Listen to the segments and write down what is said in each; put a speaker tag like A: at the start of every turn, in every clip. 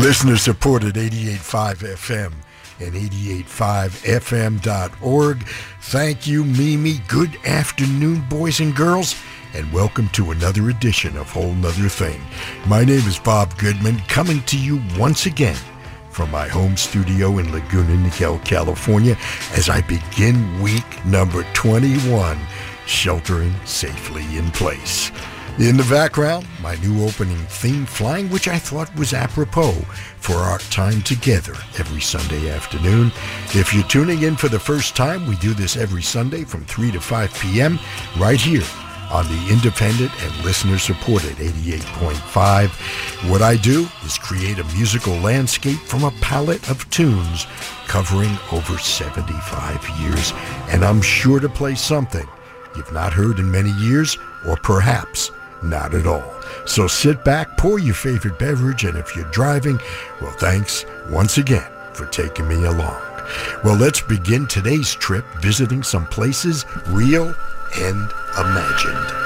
A: Listener supported 88.5 FM and 88.5fm.org. Thank you, Mimi. Good afternoon, boys and girls, and welcome to another edition of Whole Nother Thing. My name is Bob Goodman, coming to you once again from my home studio in Laguna Niguel, California, as I begin week number 21, sheltering safely in place. In the background, my new opening theme flying, which I thought was apropos for our time together every Sunday afternoon. If you're tuning in for the first time, we do this every Sunday from 3 to 5 p.m. right here on the independent and listener-supported 88.5. What I do is create a musical landscape from a palette of tunes covering over 75 years, and I'm sure to play something you've not heard in many years, or perhaps not at all. So sit back, pour your favorite beverage, and if you're driving, well, thanks once again for taking me along. Well, let's begin today's trip visiting some places real and imagined.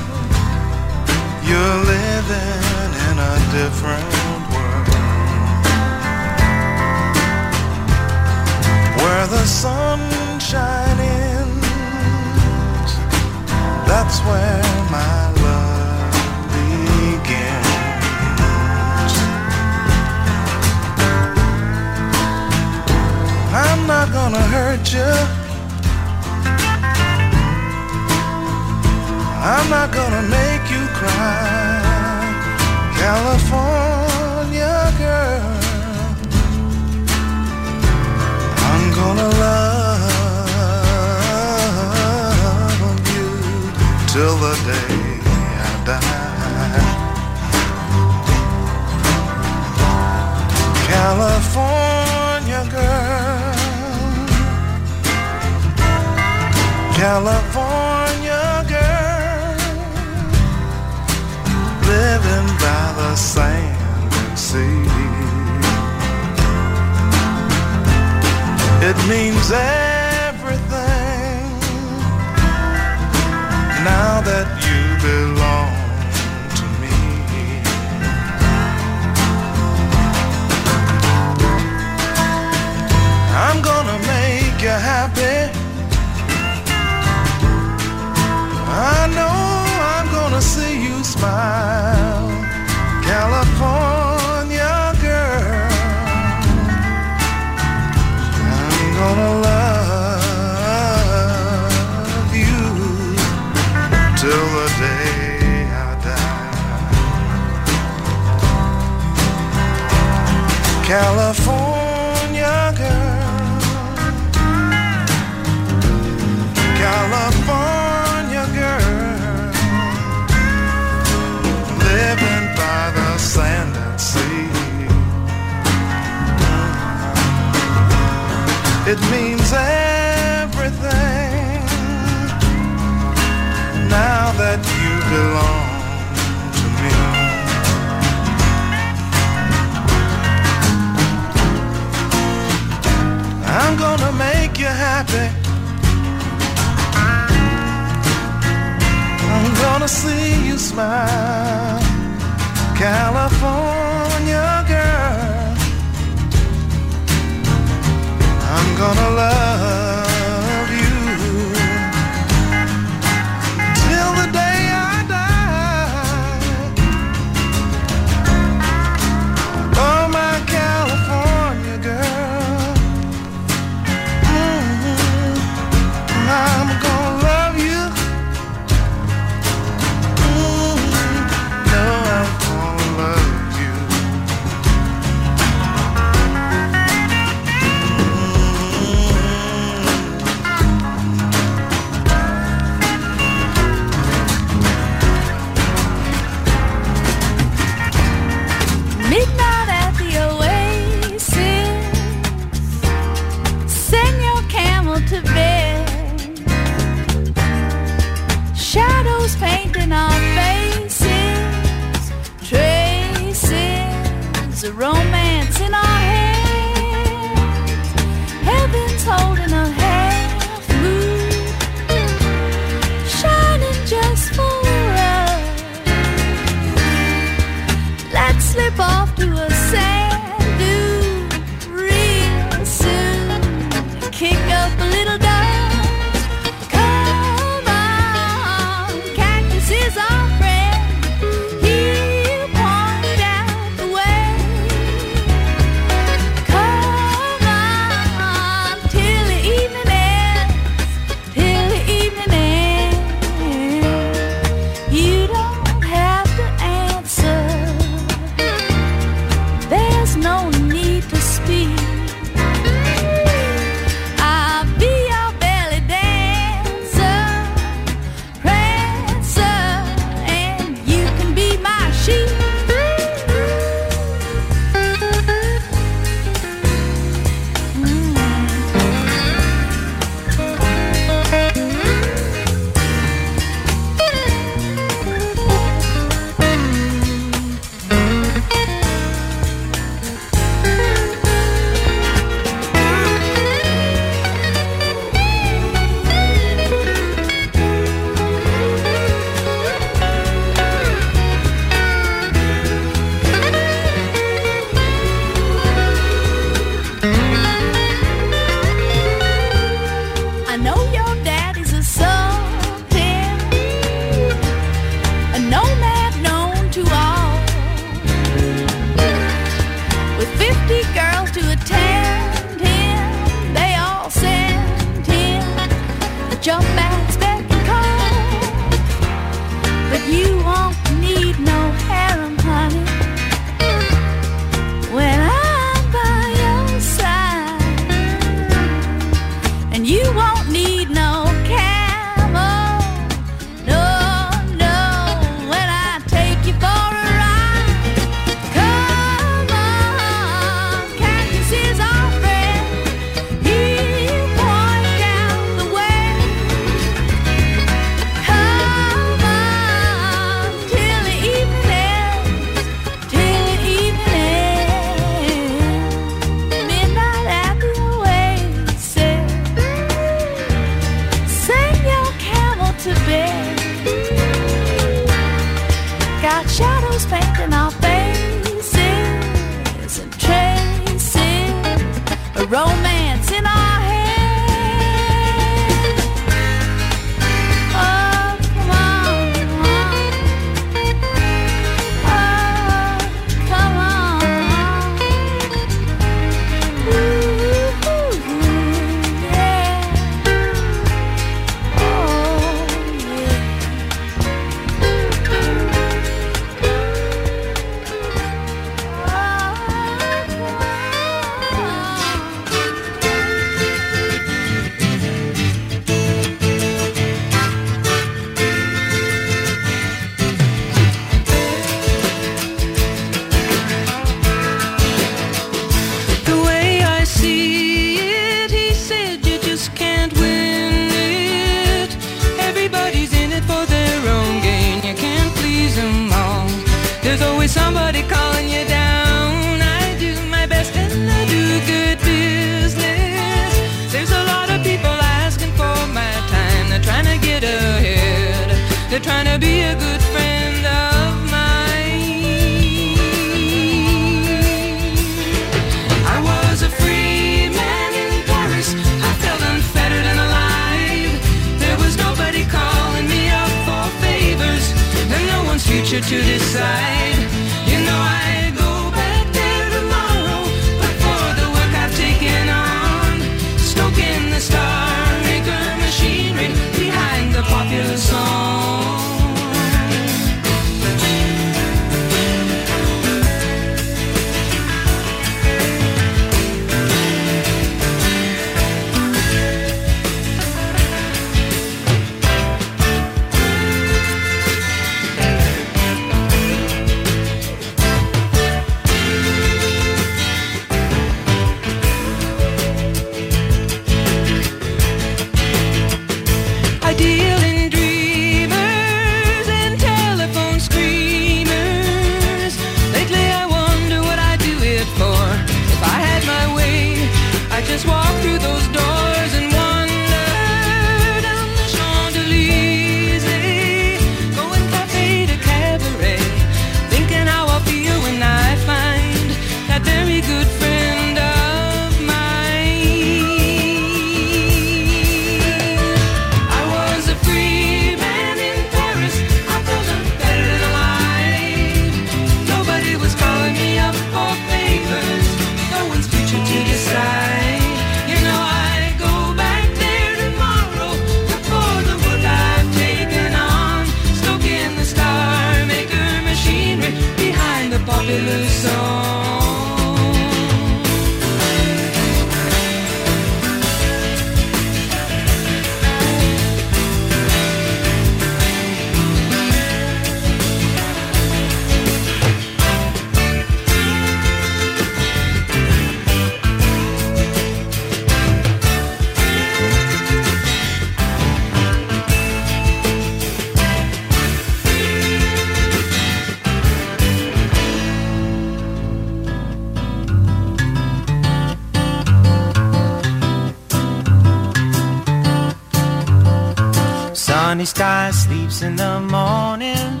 B: In the
C: morning.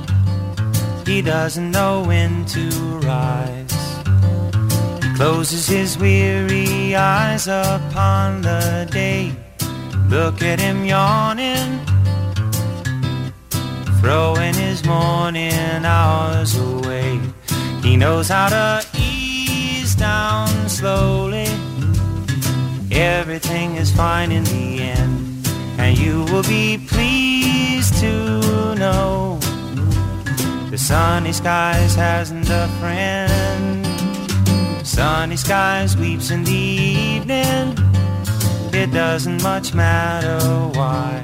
C: He doesn't know when to rise. He closes his weary eyes upon the day. Look at him yawning, throwing his morning hours away. He knows how to ease down slowly. Everything is fine in the end. And you will be pleased know the sunny skies hasn't a friend. Sunny skies weeps in the evening. It doesn't much matter why.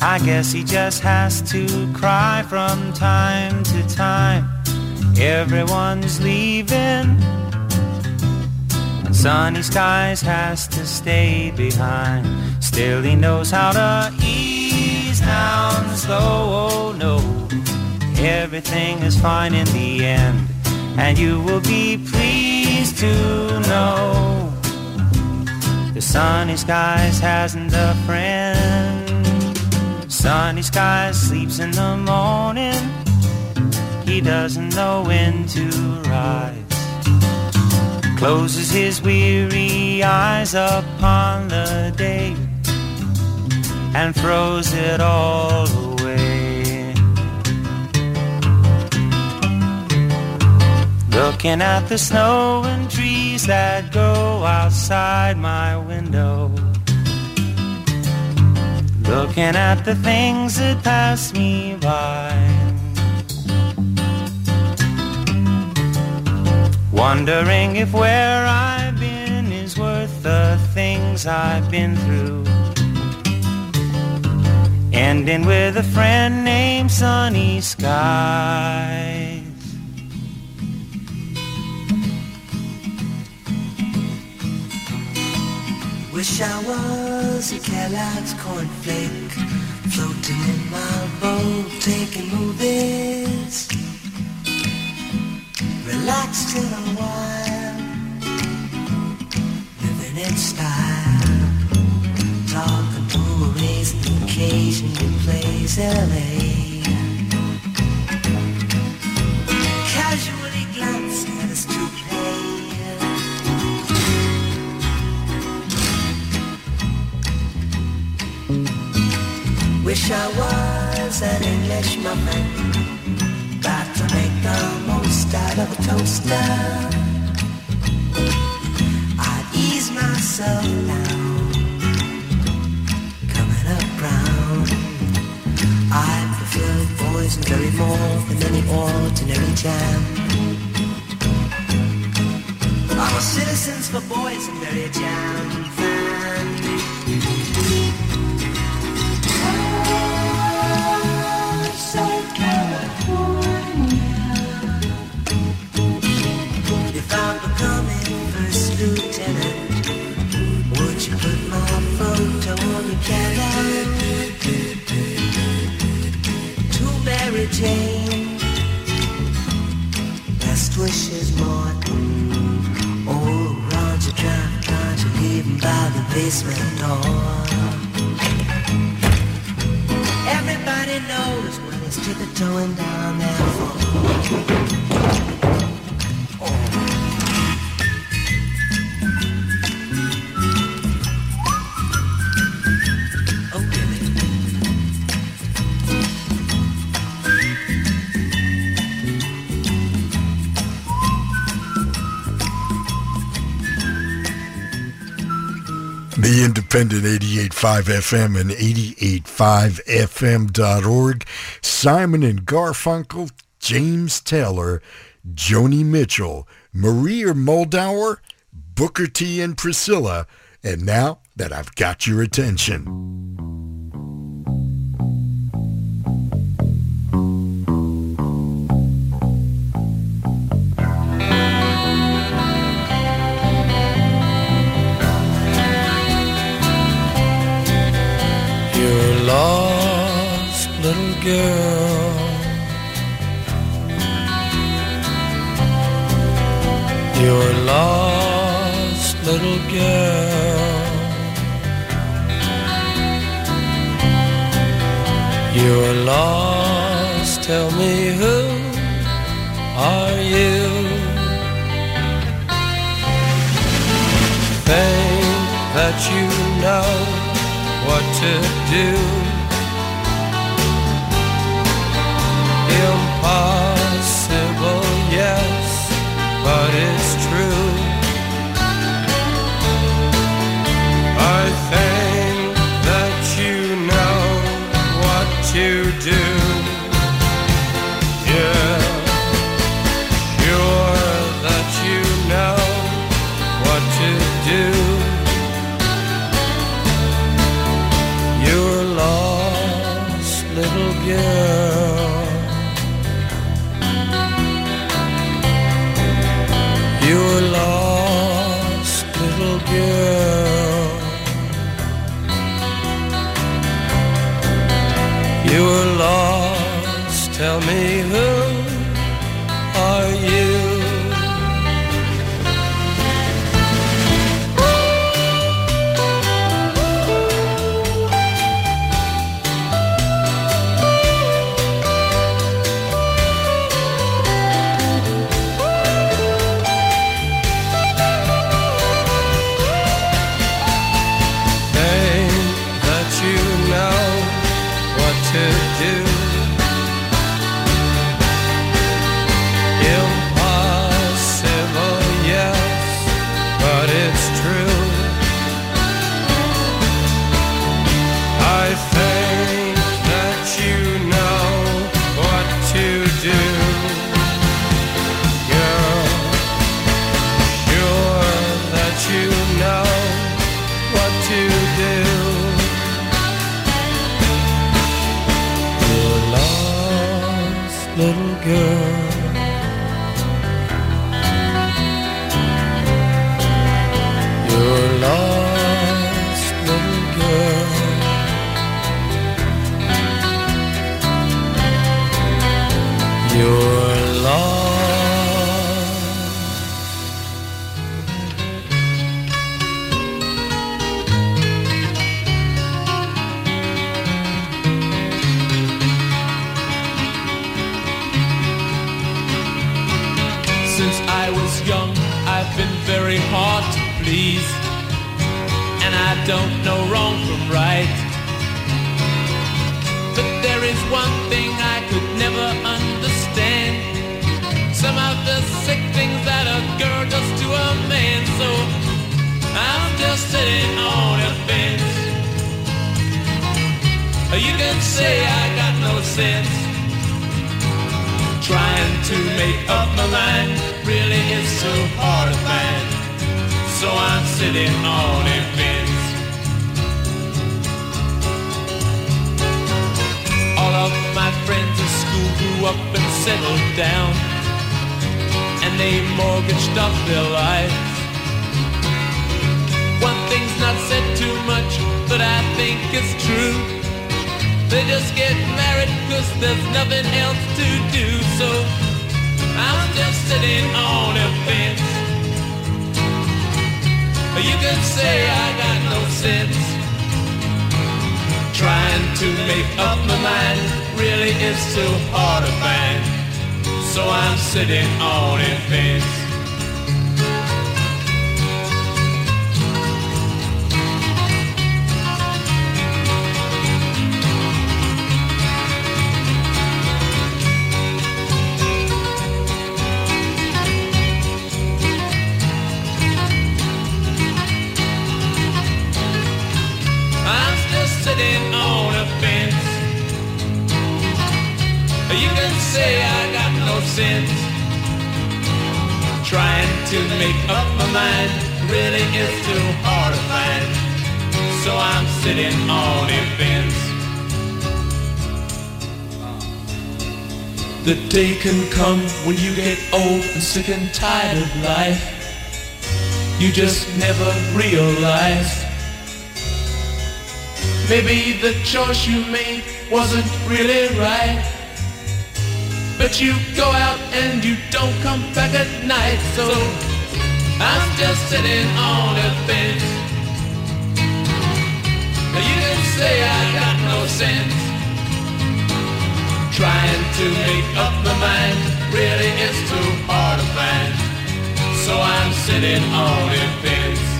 C: I guess he just has to cry from time to time. Everyone's leaving. And sunny skies has to stay behind. Still he knows how to ease down slow. Oh no, everything is fine in the end. And you will be pleased to know the sunny skies hasn't a friend. Sunny skies sleeps in the morning. he doesn't know when to rise. Closes his weary eyes upon the day and throws it all away. Looking at the snow and trees that go outside my window. Looking at the things that pass me by. Wondering if where I've been is worth the things I've been through. Ending with a friend named Sunny Skies.
D: Wish I was a Kellogg's cornflake Floating in my boat, taking movies Relaxed in a while Living in style raisin occasionally plays L.A. Casually glance at his toupee Wish I was an English muffin About to make the most out of a toaster I'd ease myself down very more than any ordinary jam. Our citizens for boysenberry jam Jane, best wishes, Martin. Oh, Roger, drive, trying to leave him by the basement door. Everybody knows when he's tiptoeing down that
E: Independent 88.5 FM and 88.5FM.org. Simon and Garfunkel, James Taylor, Joni Mitchell, Maria Muldaur, Booker T and Priscilla. And now that I've got your attention.
F: Lost, little girl. You're lost, little girl. You're lost, tell me who are you? Think that you know what to do. Impossible, yes, but it's true. I think that you know what to do. Little
G: side of life you just never realized. Maybe the choice you made wasn't really right. But you go out and you don't come back at night. So I'm just sitting on a bench. Now you can say I got no sense. Trying to make up my mind really is too hard to find so I'm sitting on a fence.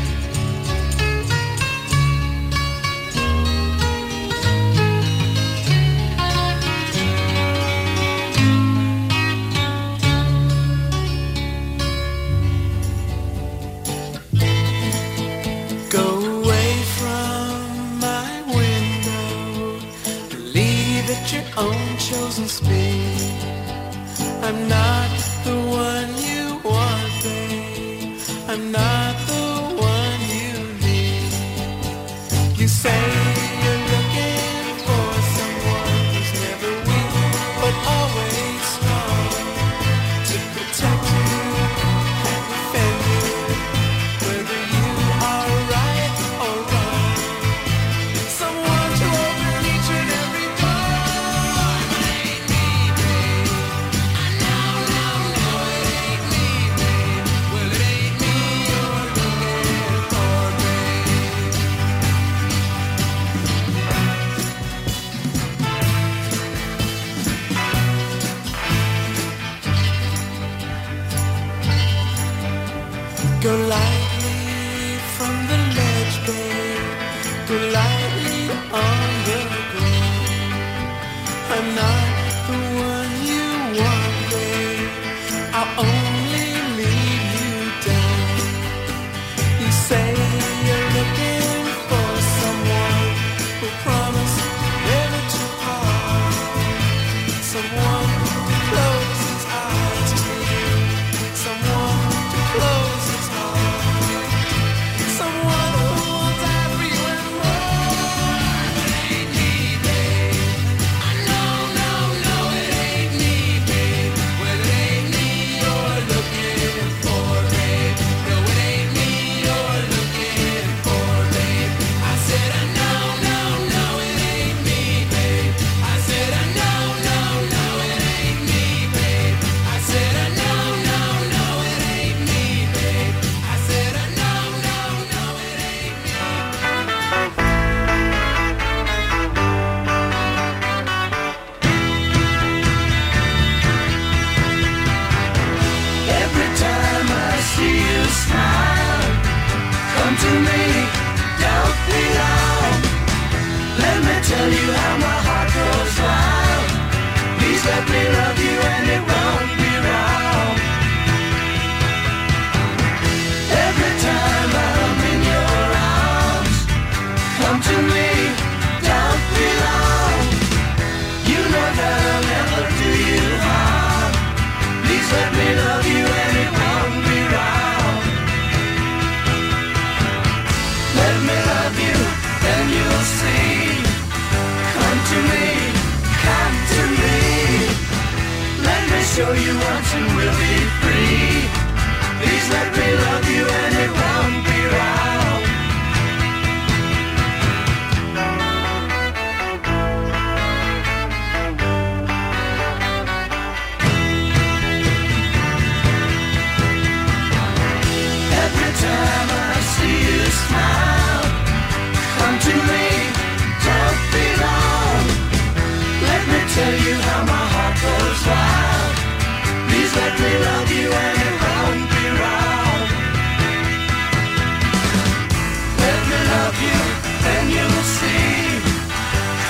H: love you, then you'll see.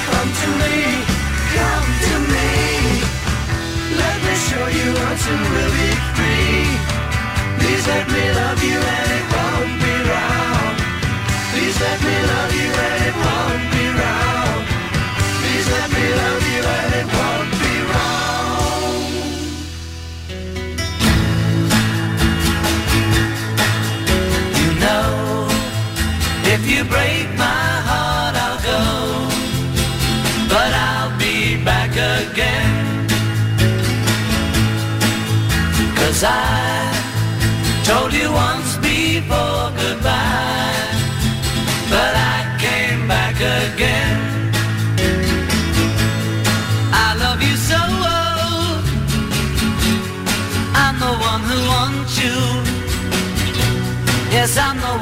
H: Come to me, come to me. Let me show you how to really free. Please let me love you Cause I told you once before goodbye But I came back again. I love you so well I'm the one who wants you. Yes, I'm the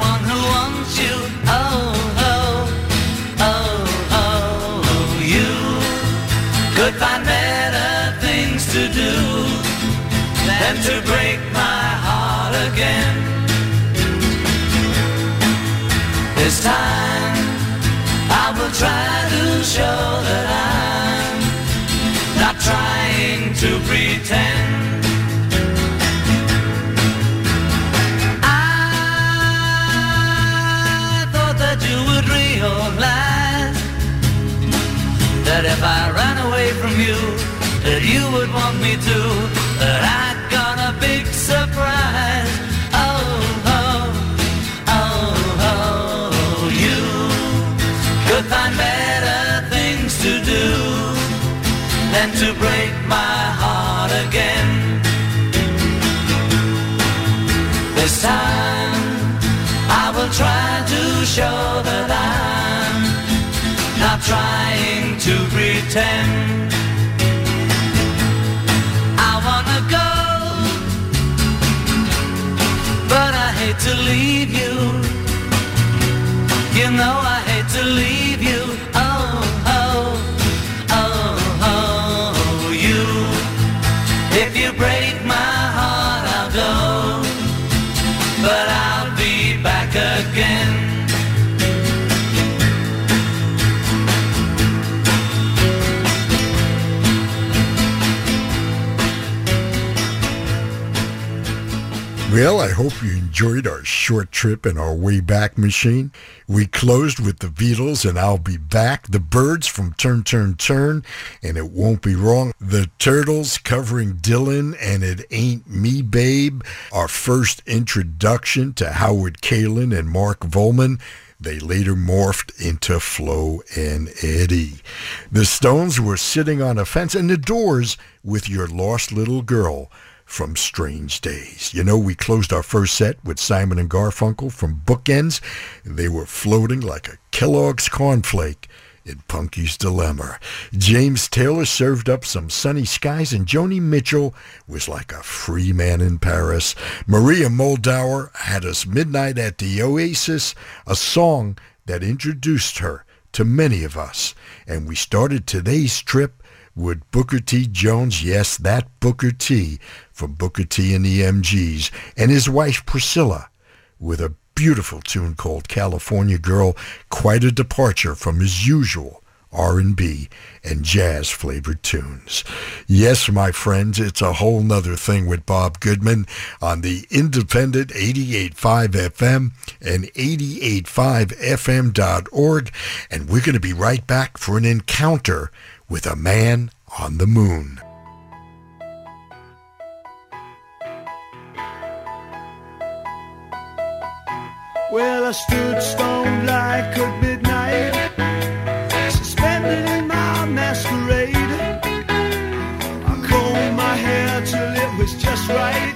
H: to break my heart again. This time I will try to show that I'm not trying to pretend. I thought that you would realize that if I ran away from you, that you would want me to. time I will try to show that I'm not trying to pretend. I wanna go, but I hate to leave you. You know I hate to leave.
E: Well, I hope you enjoyed our short trip in our way back machine. We closed with the Beatles and I'll Be Back, the Byrds from Turn, Turn, Turn, and It Won't Be Wrong, the Turtles covering Dylan and It Ain't Me, Babe, our first introduction to Howard Kaylan and Mark Volman. They later morphed into Flo and Eddie. The Stones were sitting on a fence and the Doors with Your Lost Little Girl from Strange Days. You know, we closed our first set with Simon and Garfunkel from Bookends. They were floating like a Kellogg's cornflake in Punky's Dilemma. James Taylor served up some sunny skies, and Joni Mitchell was like a free man in Paris. Maria Muldaur had us Midnight at the Oasis, a song that introduced her to many of us. And we started today's trip with Booker T. Jones, yes, that Booker T. from Booker T. and the MGs, and his wife Priscilla with a beautiful tune called California Girl, quite a departure from his usual R&B and jazz flavored tunes. Yes, my friends, it's a whole nother thing with Bob Goodman on the independent 88.5 FM and 88.5fm.org. And we're going to be right back for an encounter with a man on the moon.
I: Well, I stood stoned like a midnight, suspended in my masquerade. I combed my hair till it was just right,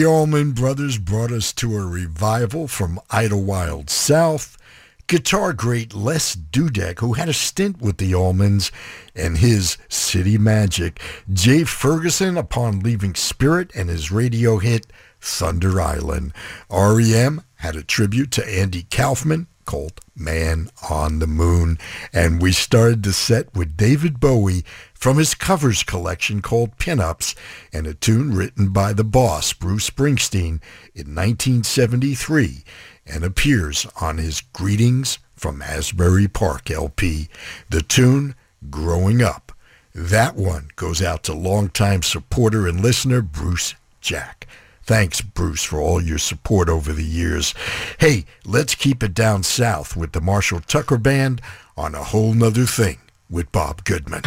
I: The
E: Allman Brothers brought us to a revival from Idlewild South. Guitar great Les Dudek, who had a stint with the Allmans, and his City Magic. Jay Ferguson upon leaving Spirit and his radio hit Thunder Island. REM had a tribute to Andy Kaufman called Man on the Moon. And we started the set with David Bowie from his covers collection called Pinups and a tune written by the boss, Bruce Springsteen, in 1973 and appears on his Greetings from Asbury Park LP. The tune, Growing Up. That one goes out to longtime supporter and listener Bruce Jack. Thanks, Bruce, for all your support over the years. Hey, let's keep it down south with the Marshall Tucker Band on a whole nother thing with Bob Goodman.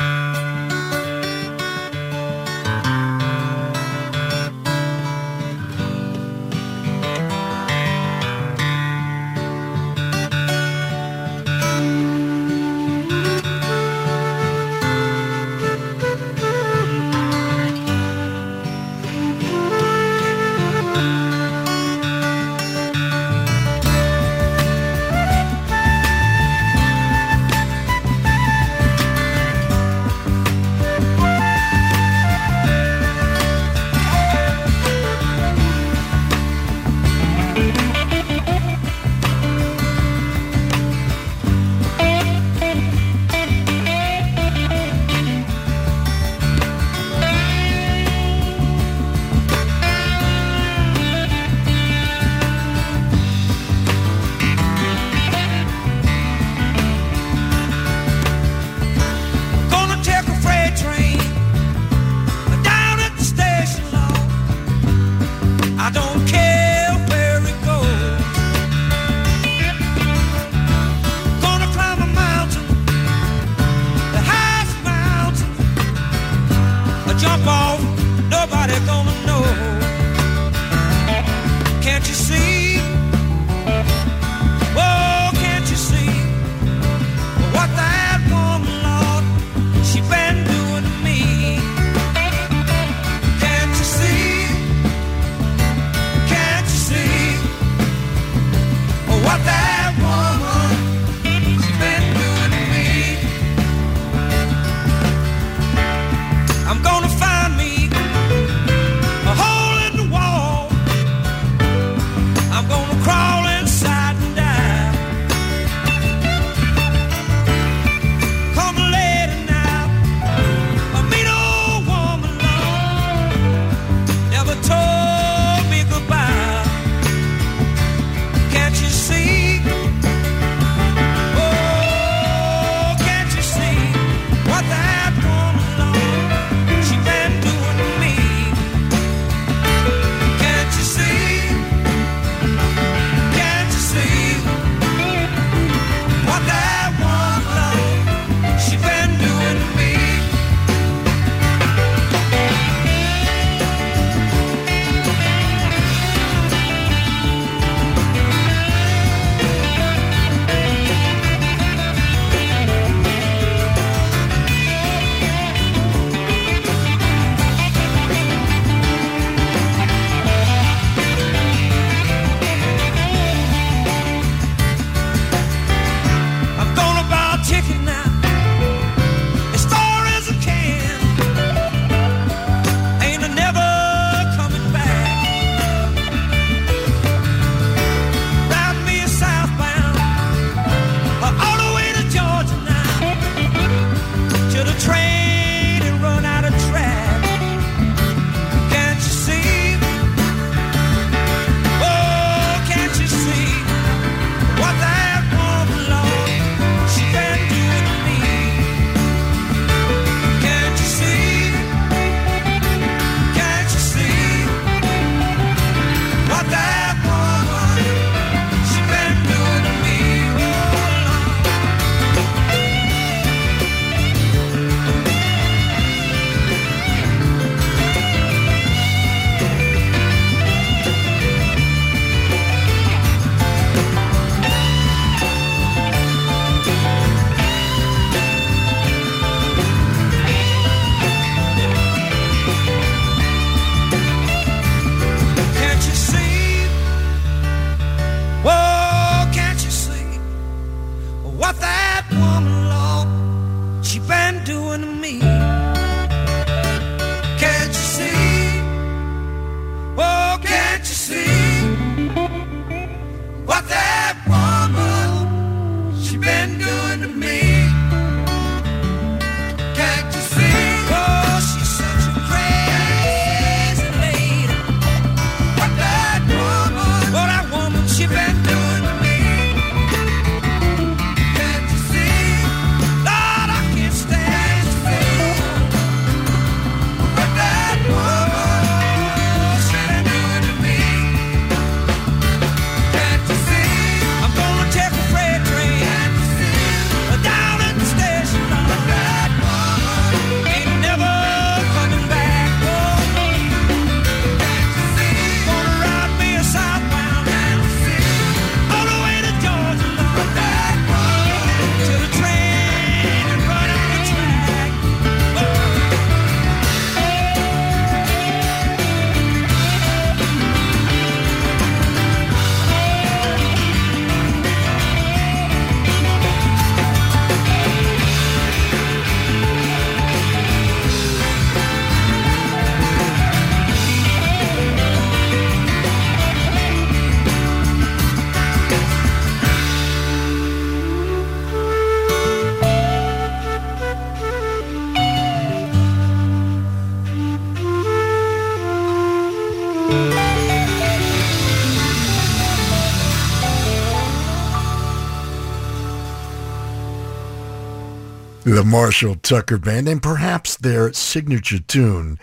E: Marshall Tucker Band, and perhaps their signature tune,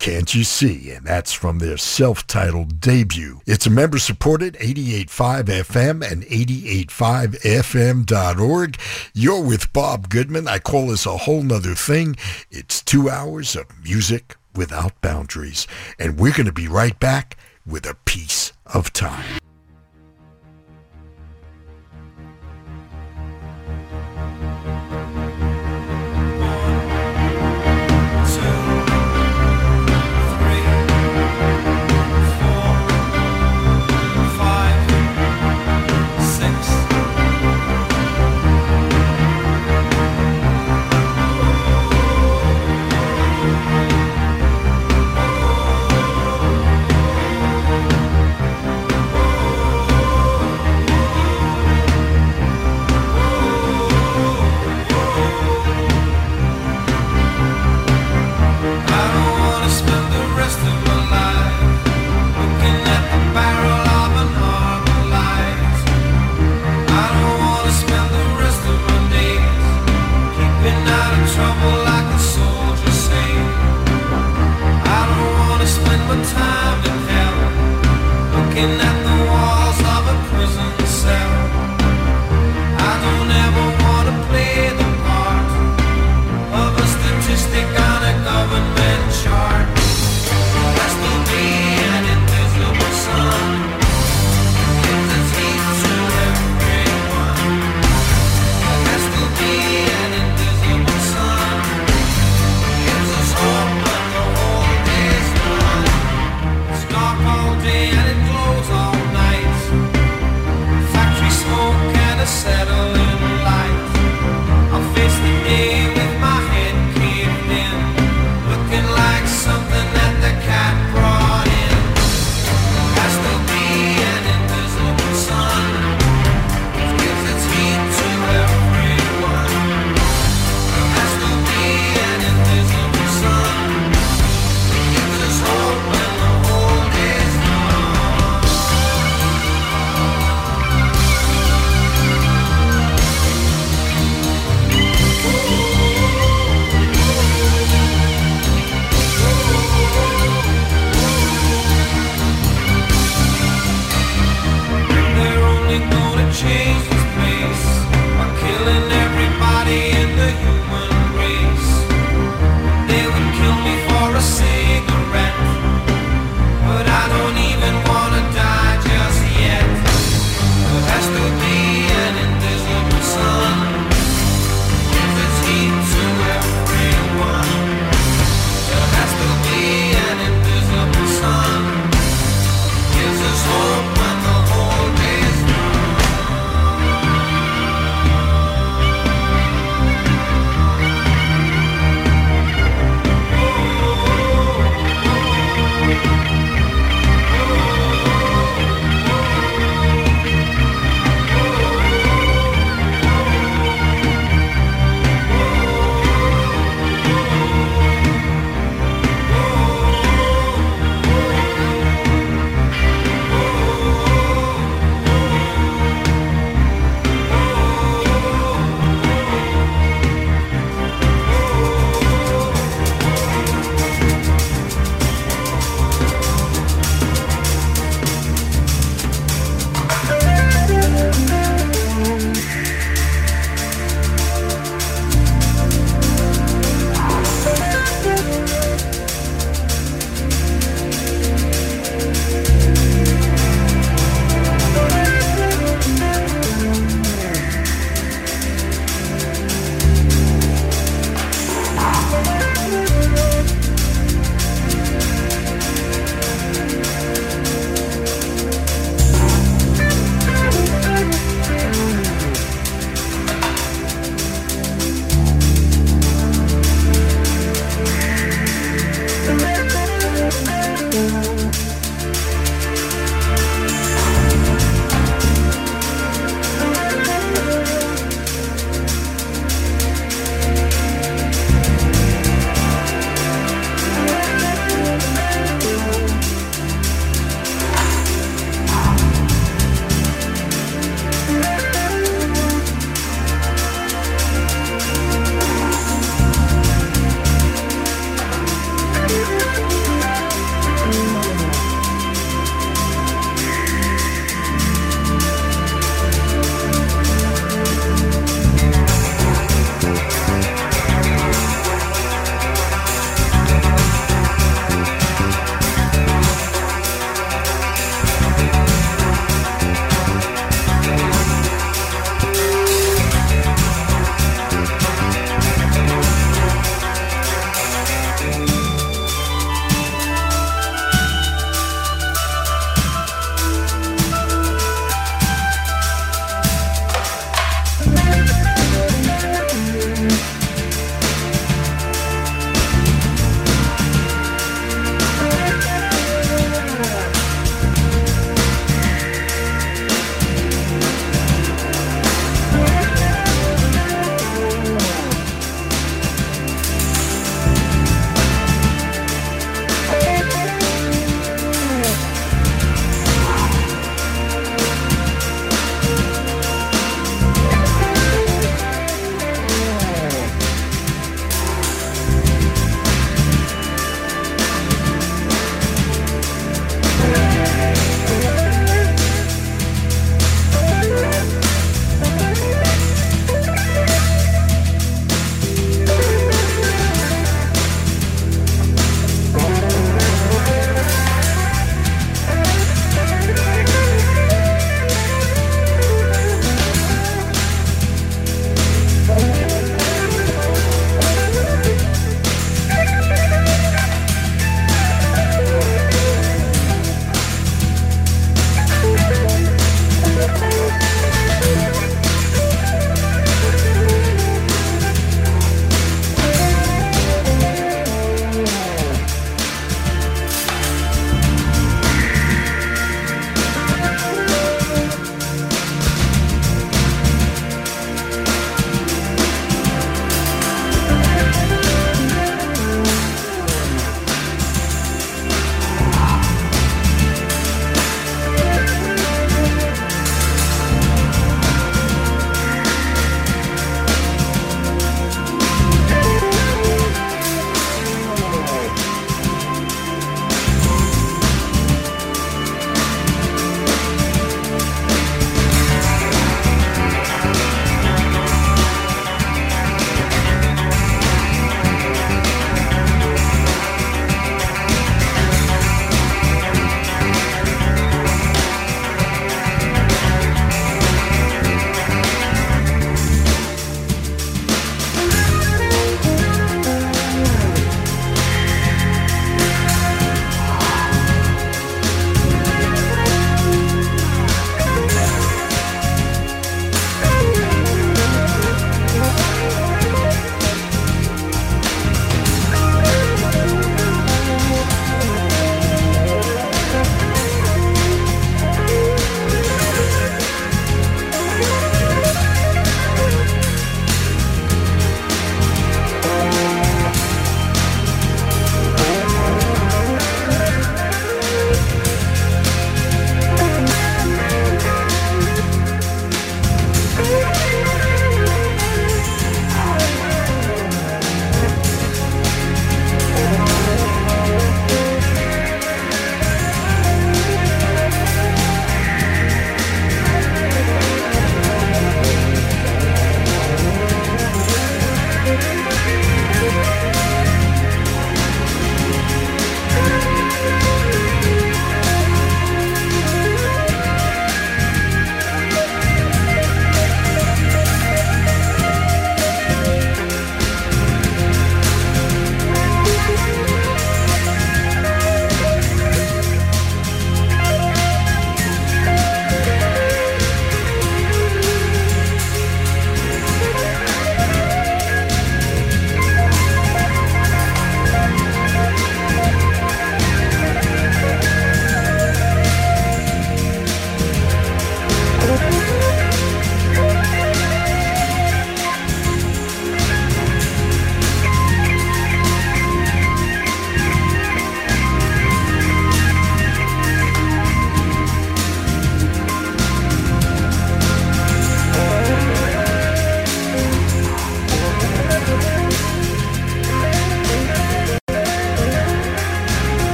E: Can't You See? And that's from their self-titled debut. It's a member-supported 88.5 FM and 88.5fm.org. You're with Bob Goodman. I call this a whole nother thing. It's two hours of music without boundaries. And we're going to be right back with a piece of time.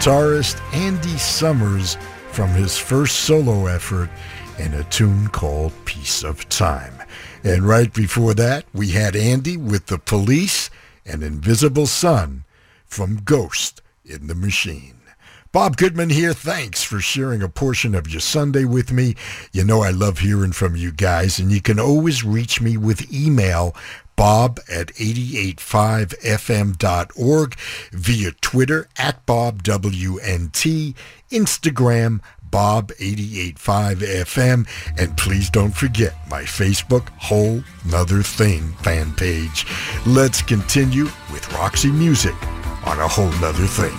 E: Guitarist Andy Summers from his first solo effort in a tune called Piece of Time. And right before that, we had Andy with the Police and Invisible Sun from Ghost in the Machine. Bob Goodman here. Thanks for sharing a portion of your Sunday with me. You know I love hearing from you guys, and you can always reach me with email bob at 885fm.org, via Twitter at BobWNT, Instagram Bob885FM, and please don't forget my Facebook Whole 'Nuther Thing fan page. Let's continue with Roxy Music on a Whole 'Nuther Thing.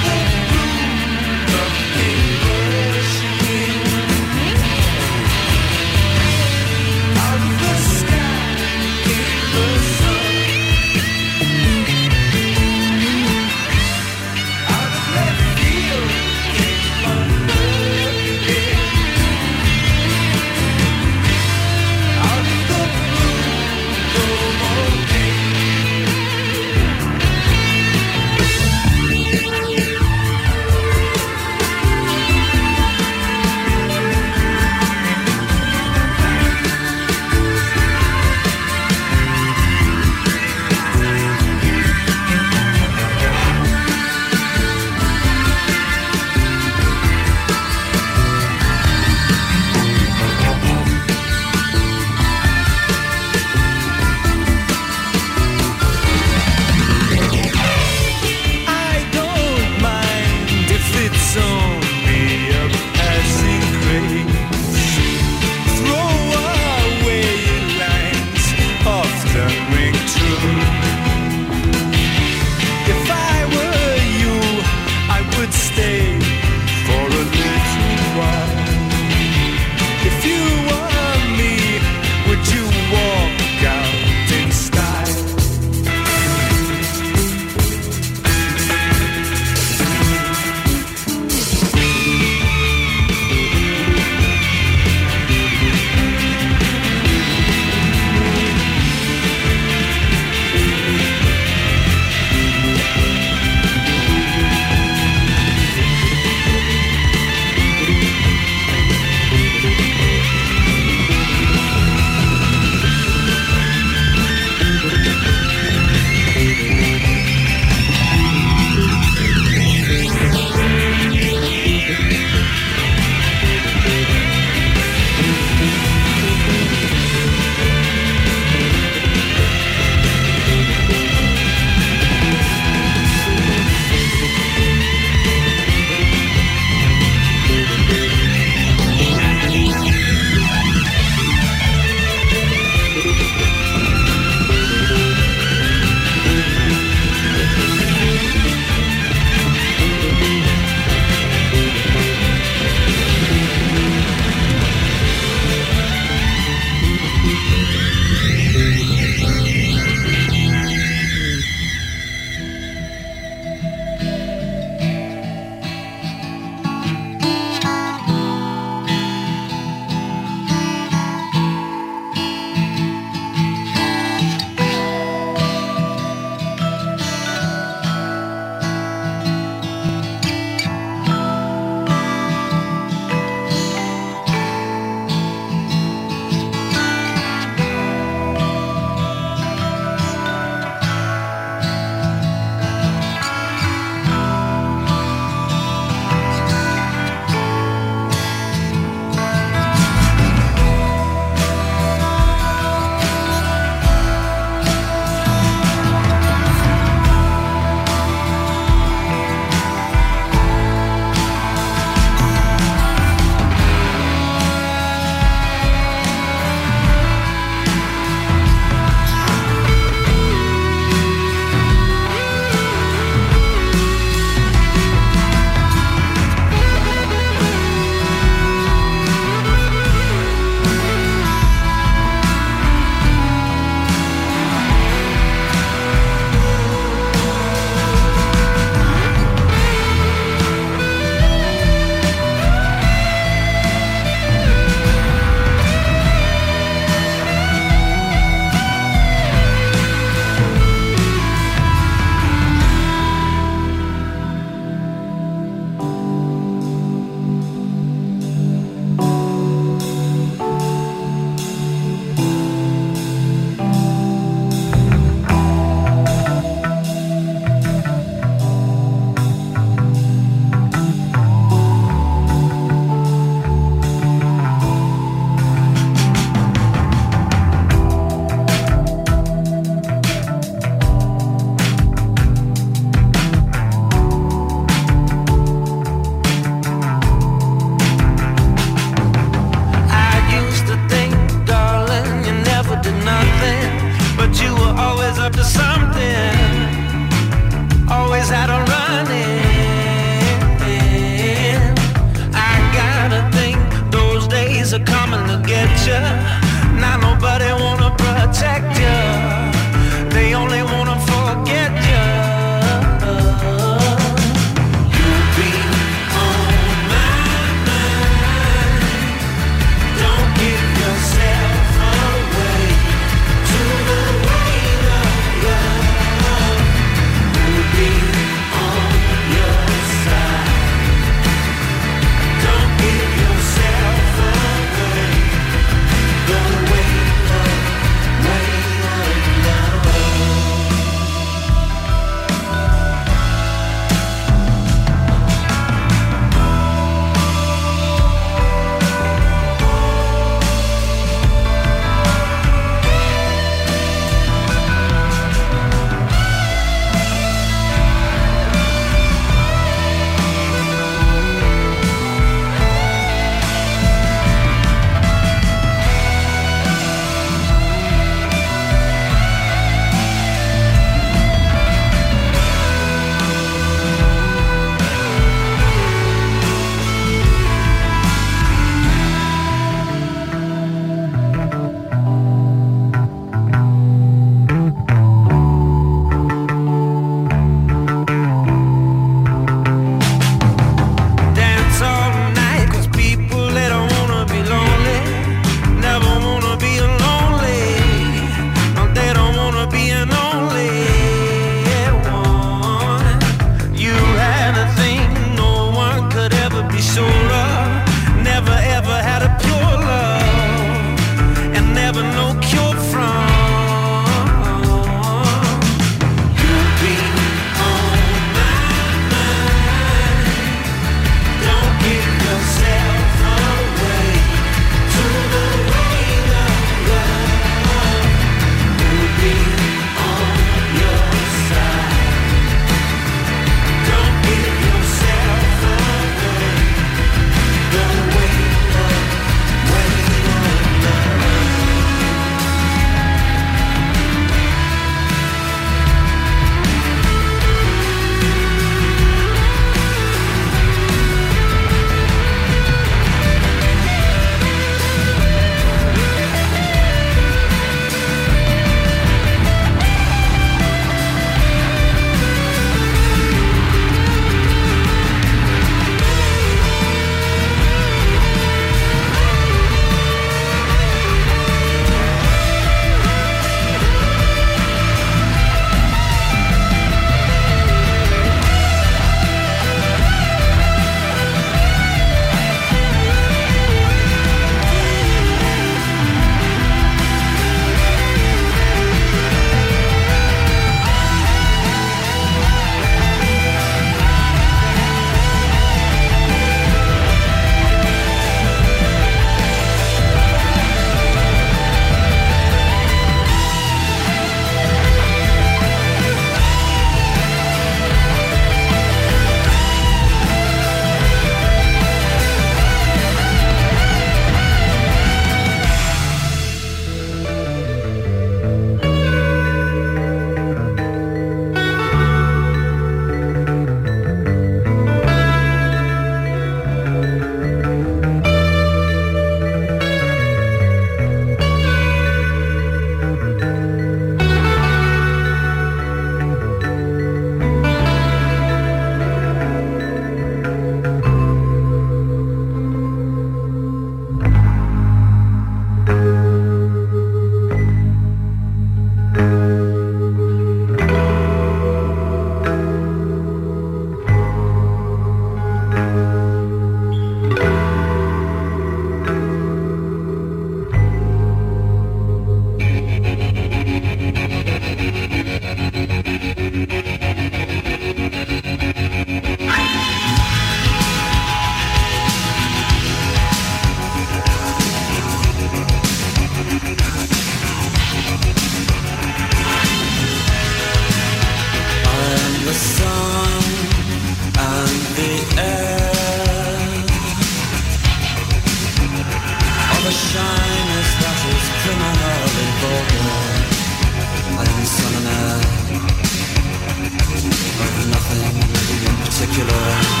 J: Particular.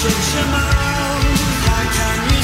J: Should your mouth. How can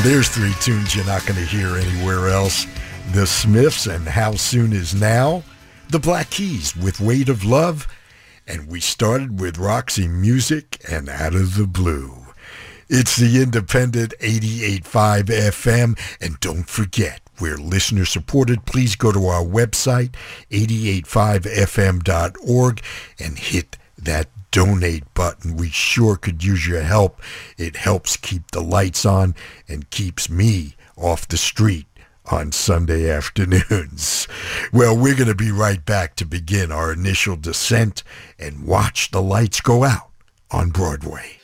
E: Now, there's three tunes you're not going to hear anywhere else The Smiths and How Soon Is Now, The Black Keys with Weight of Love, and we started with Roxy Music and Out of the Blue. It's the independent 88.5 FM, and don't forget, we're listener supported. Please go to our website, 885fm.org, and hit that donate button. We sure could use your help. It helps keep the lights on and keeps me off the street on Sunday afternoons. Well, we're going to be right back to begin our initial descent and watch the lights go out on Broadway.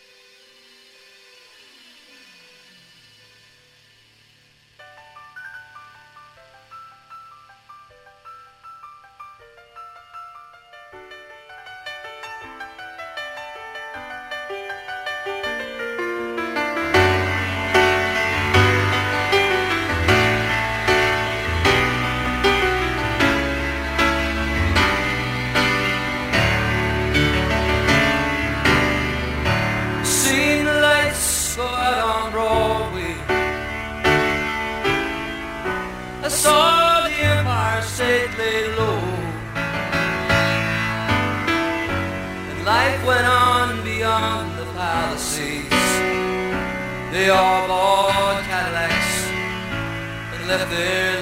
K: Life went on beyond the Palisades. They all bought Cadillacs and left there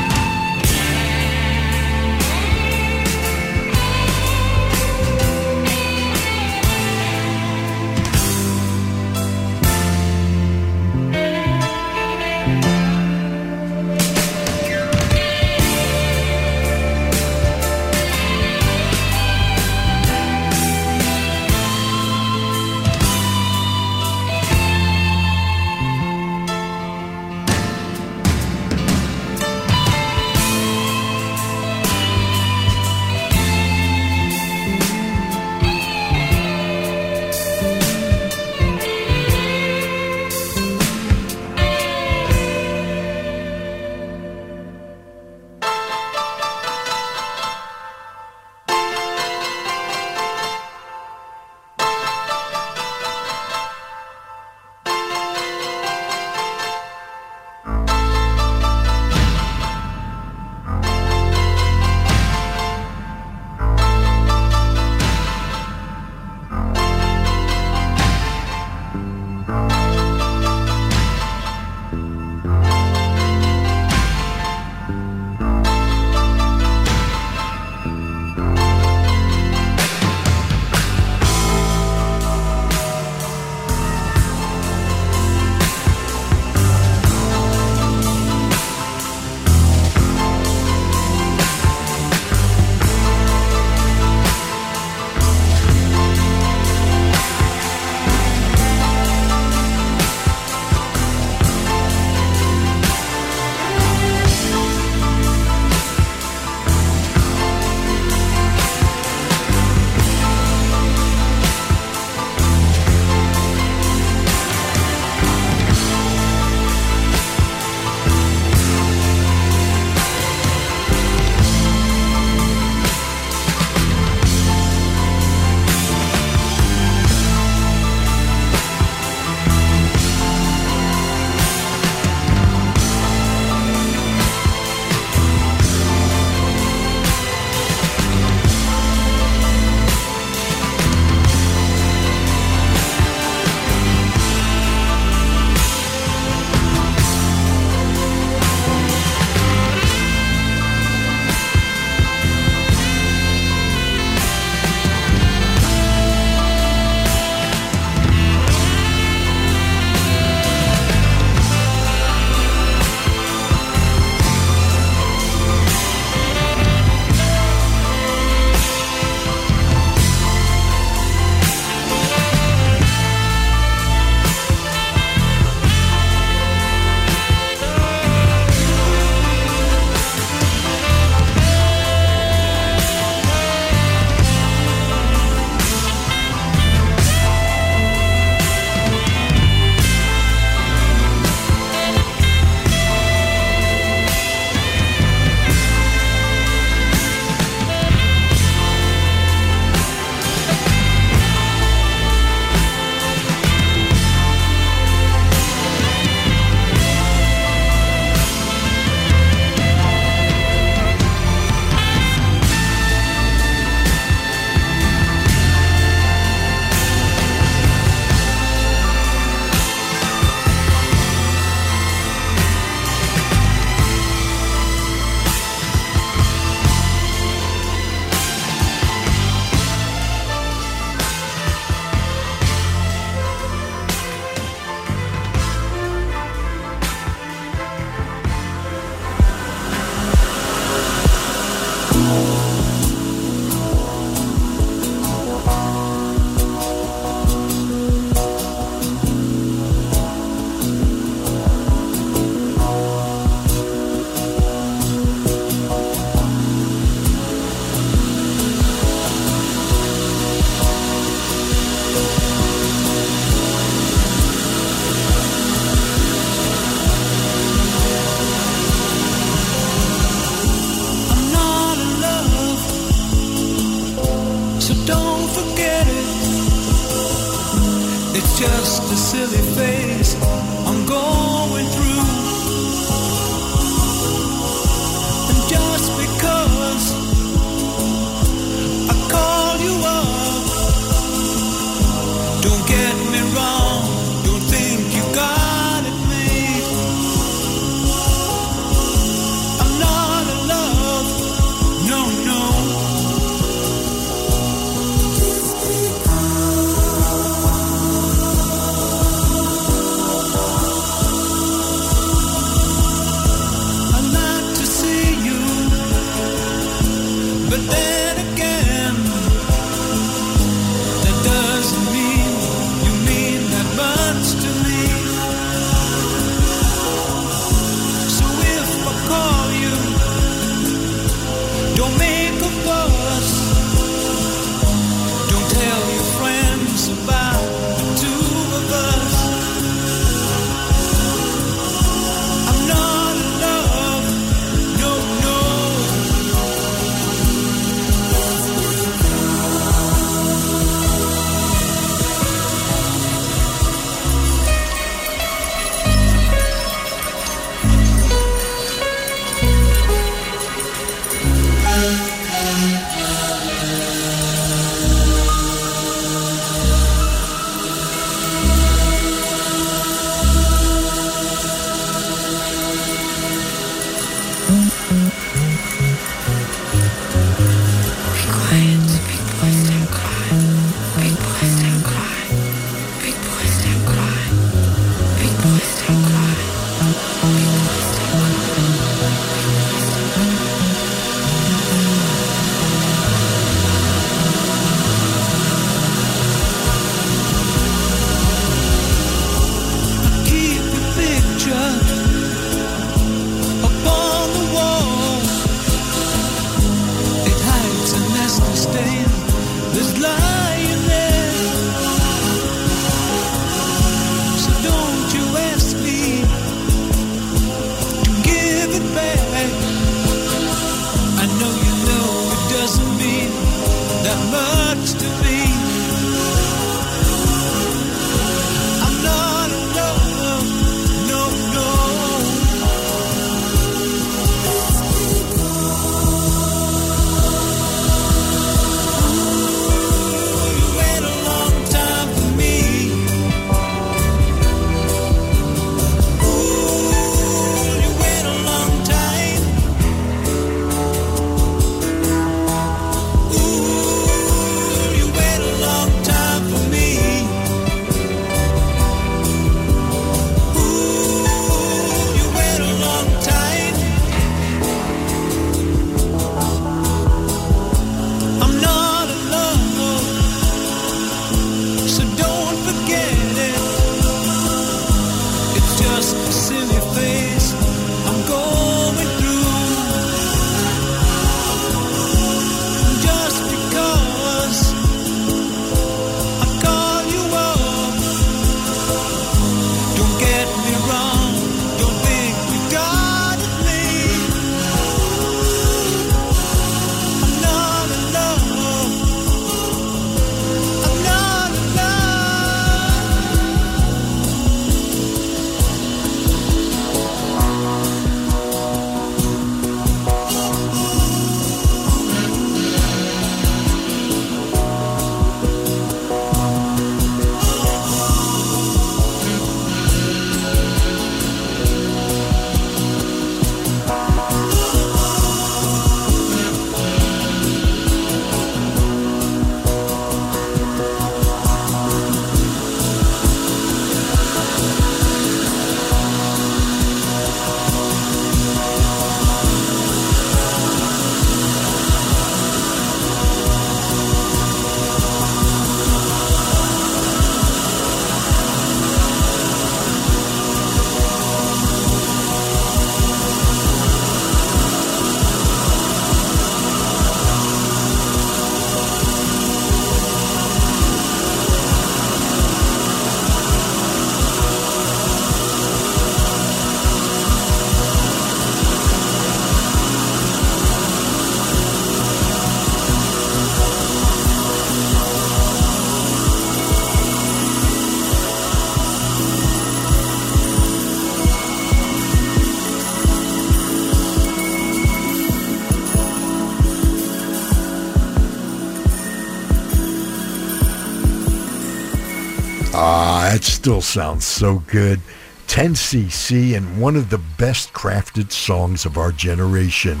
K: still
E: sounds so good. 10cc and one of the best crafted songs of our generation.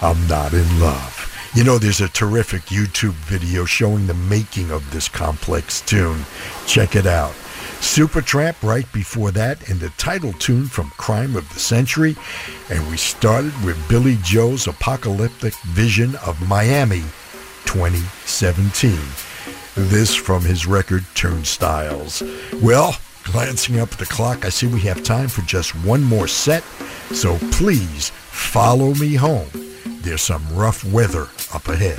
E: I'm not in love. You know, there's a terrific YouTube video showing the making of this complex tune. Check it out. Supertramp right before that, and the title tune from Crime of the Century. And we started with Billy Joel's apocalyptic vision of Miami 2017. This from his record Turnstiles. Well, glancing up at the clock, I see we have time for just one more set, so please follow me home. There's some rough weather up ahead.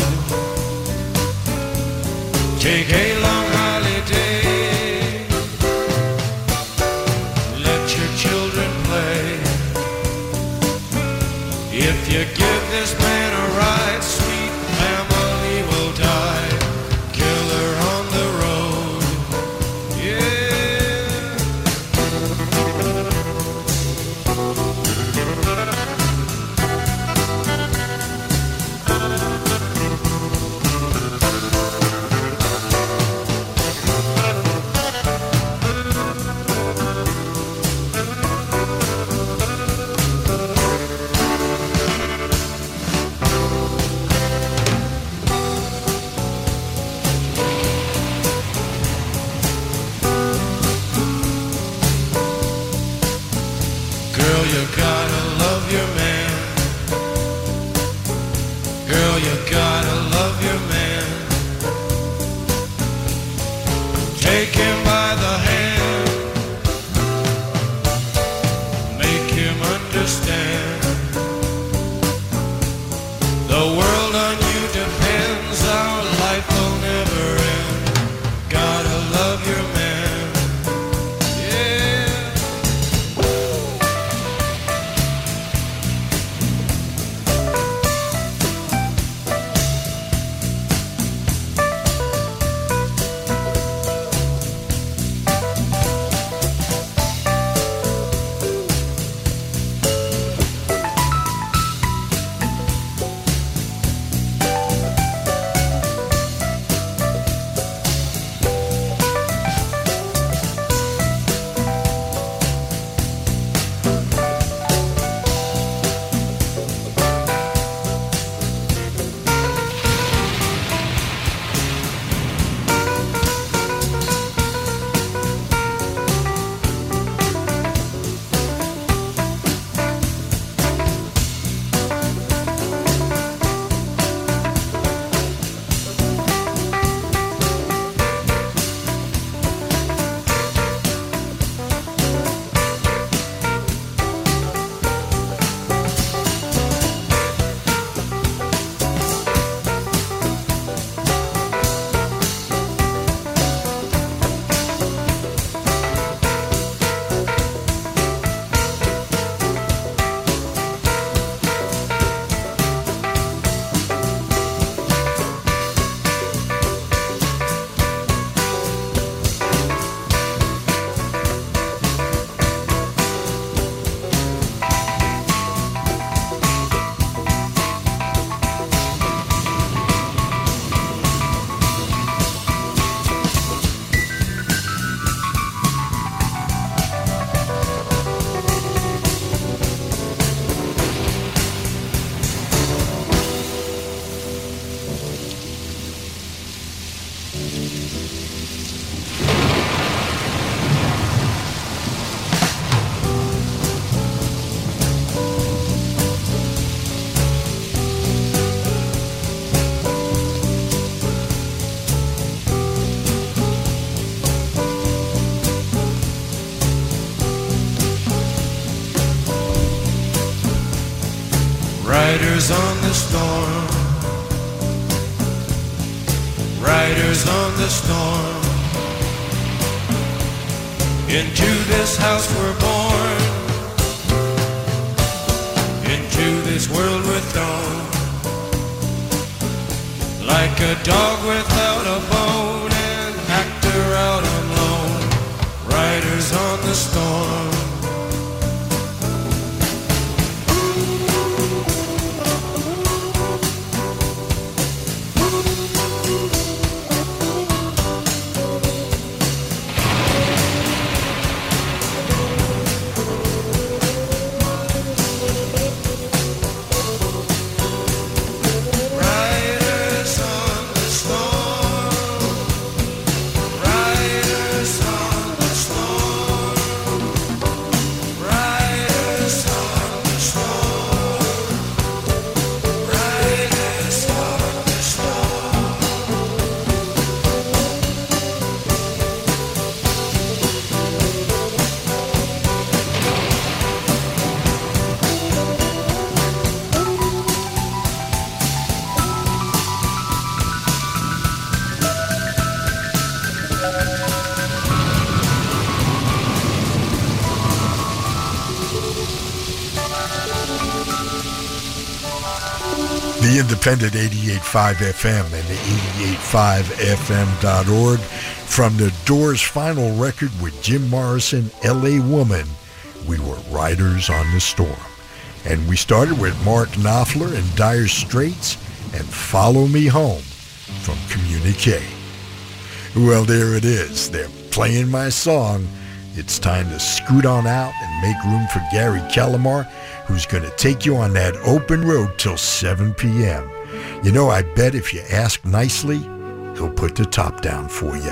L: Take a long holiday. Let your children play. If you
E: independent 88.5 FM and the 88.5FM.org from the Doors' final record with Jim Morrison, L.A. Woman, we were Riders on the Storm. And we started with Mark Knopfler and Dire Straits and Follow Me Home from Communique. Well, there it is. They're playing my song. It's time to scoot on out and make room for Gary Kellamar, who's going to take you on that open road till 7 p.m. You know, I bet if you ask nicely, he'll put the top down for you.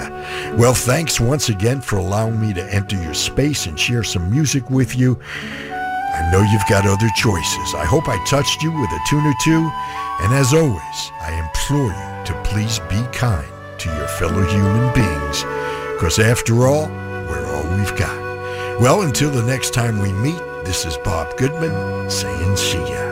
E: Well, thanks once again for allowing me to enter your space and share some music with you. I know you've got other choices. I hope I touched you with a tune or two. And as always, I implore you to please be kind to your fellow human beings. Because after all, we're all we've got. Well, until the next time we meet, this is Bob Goodman saying see ya.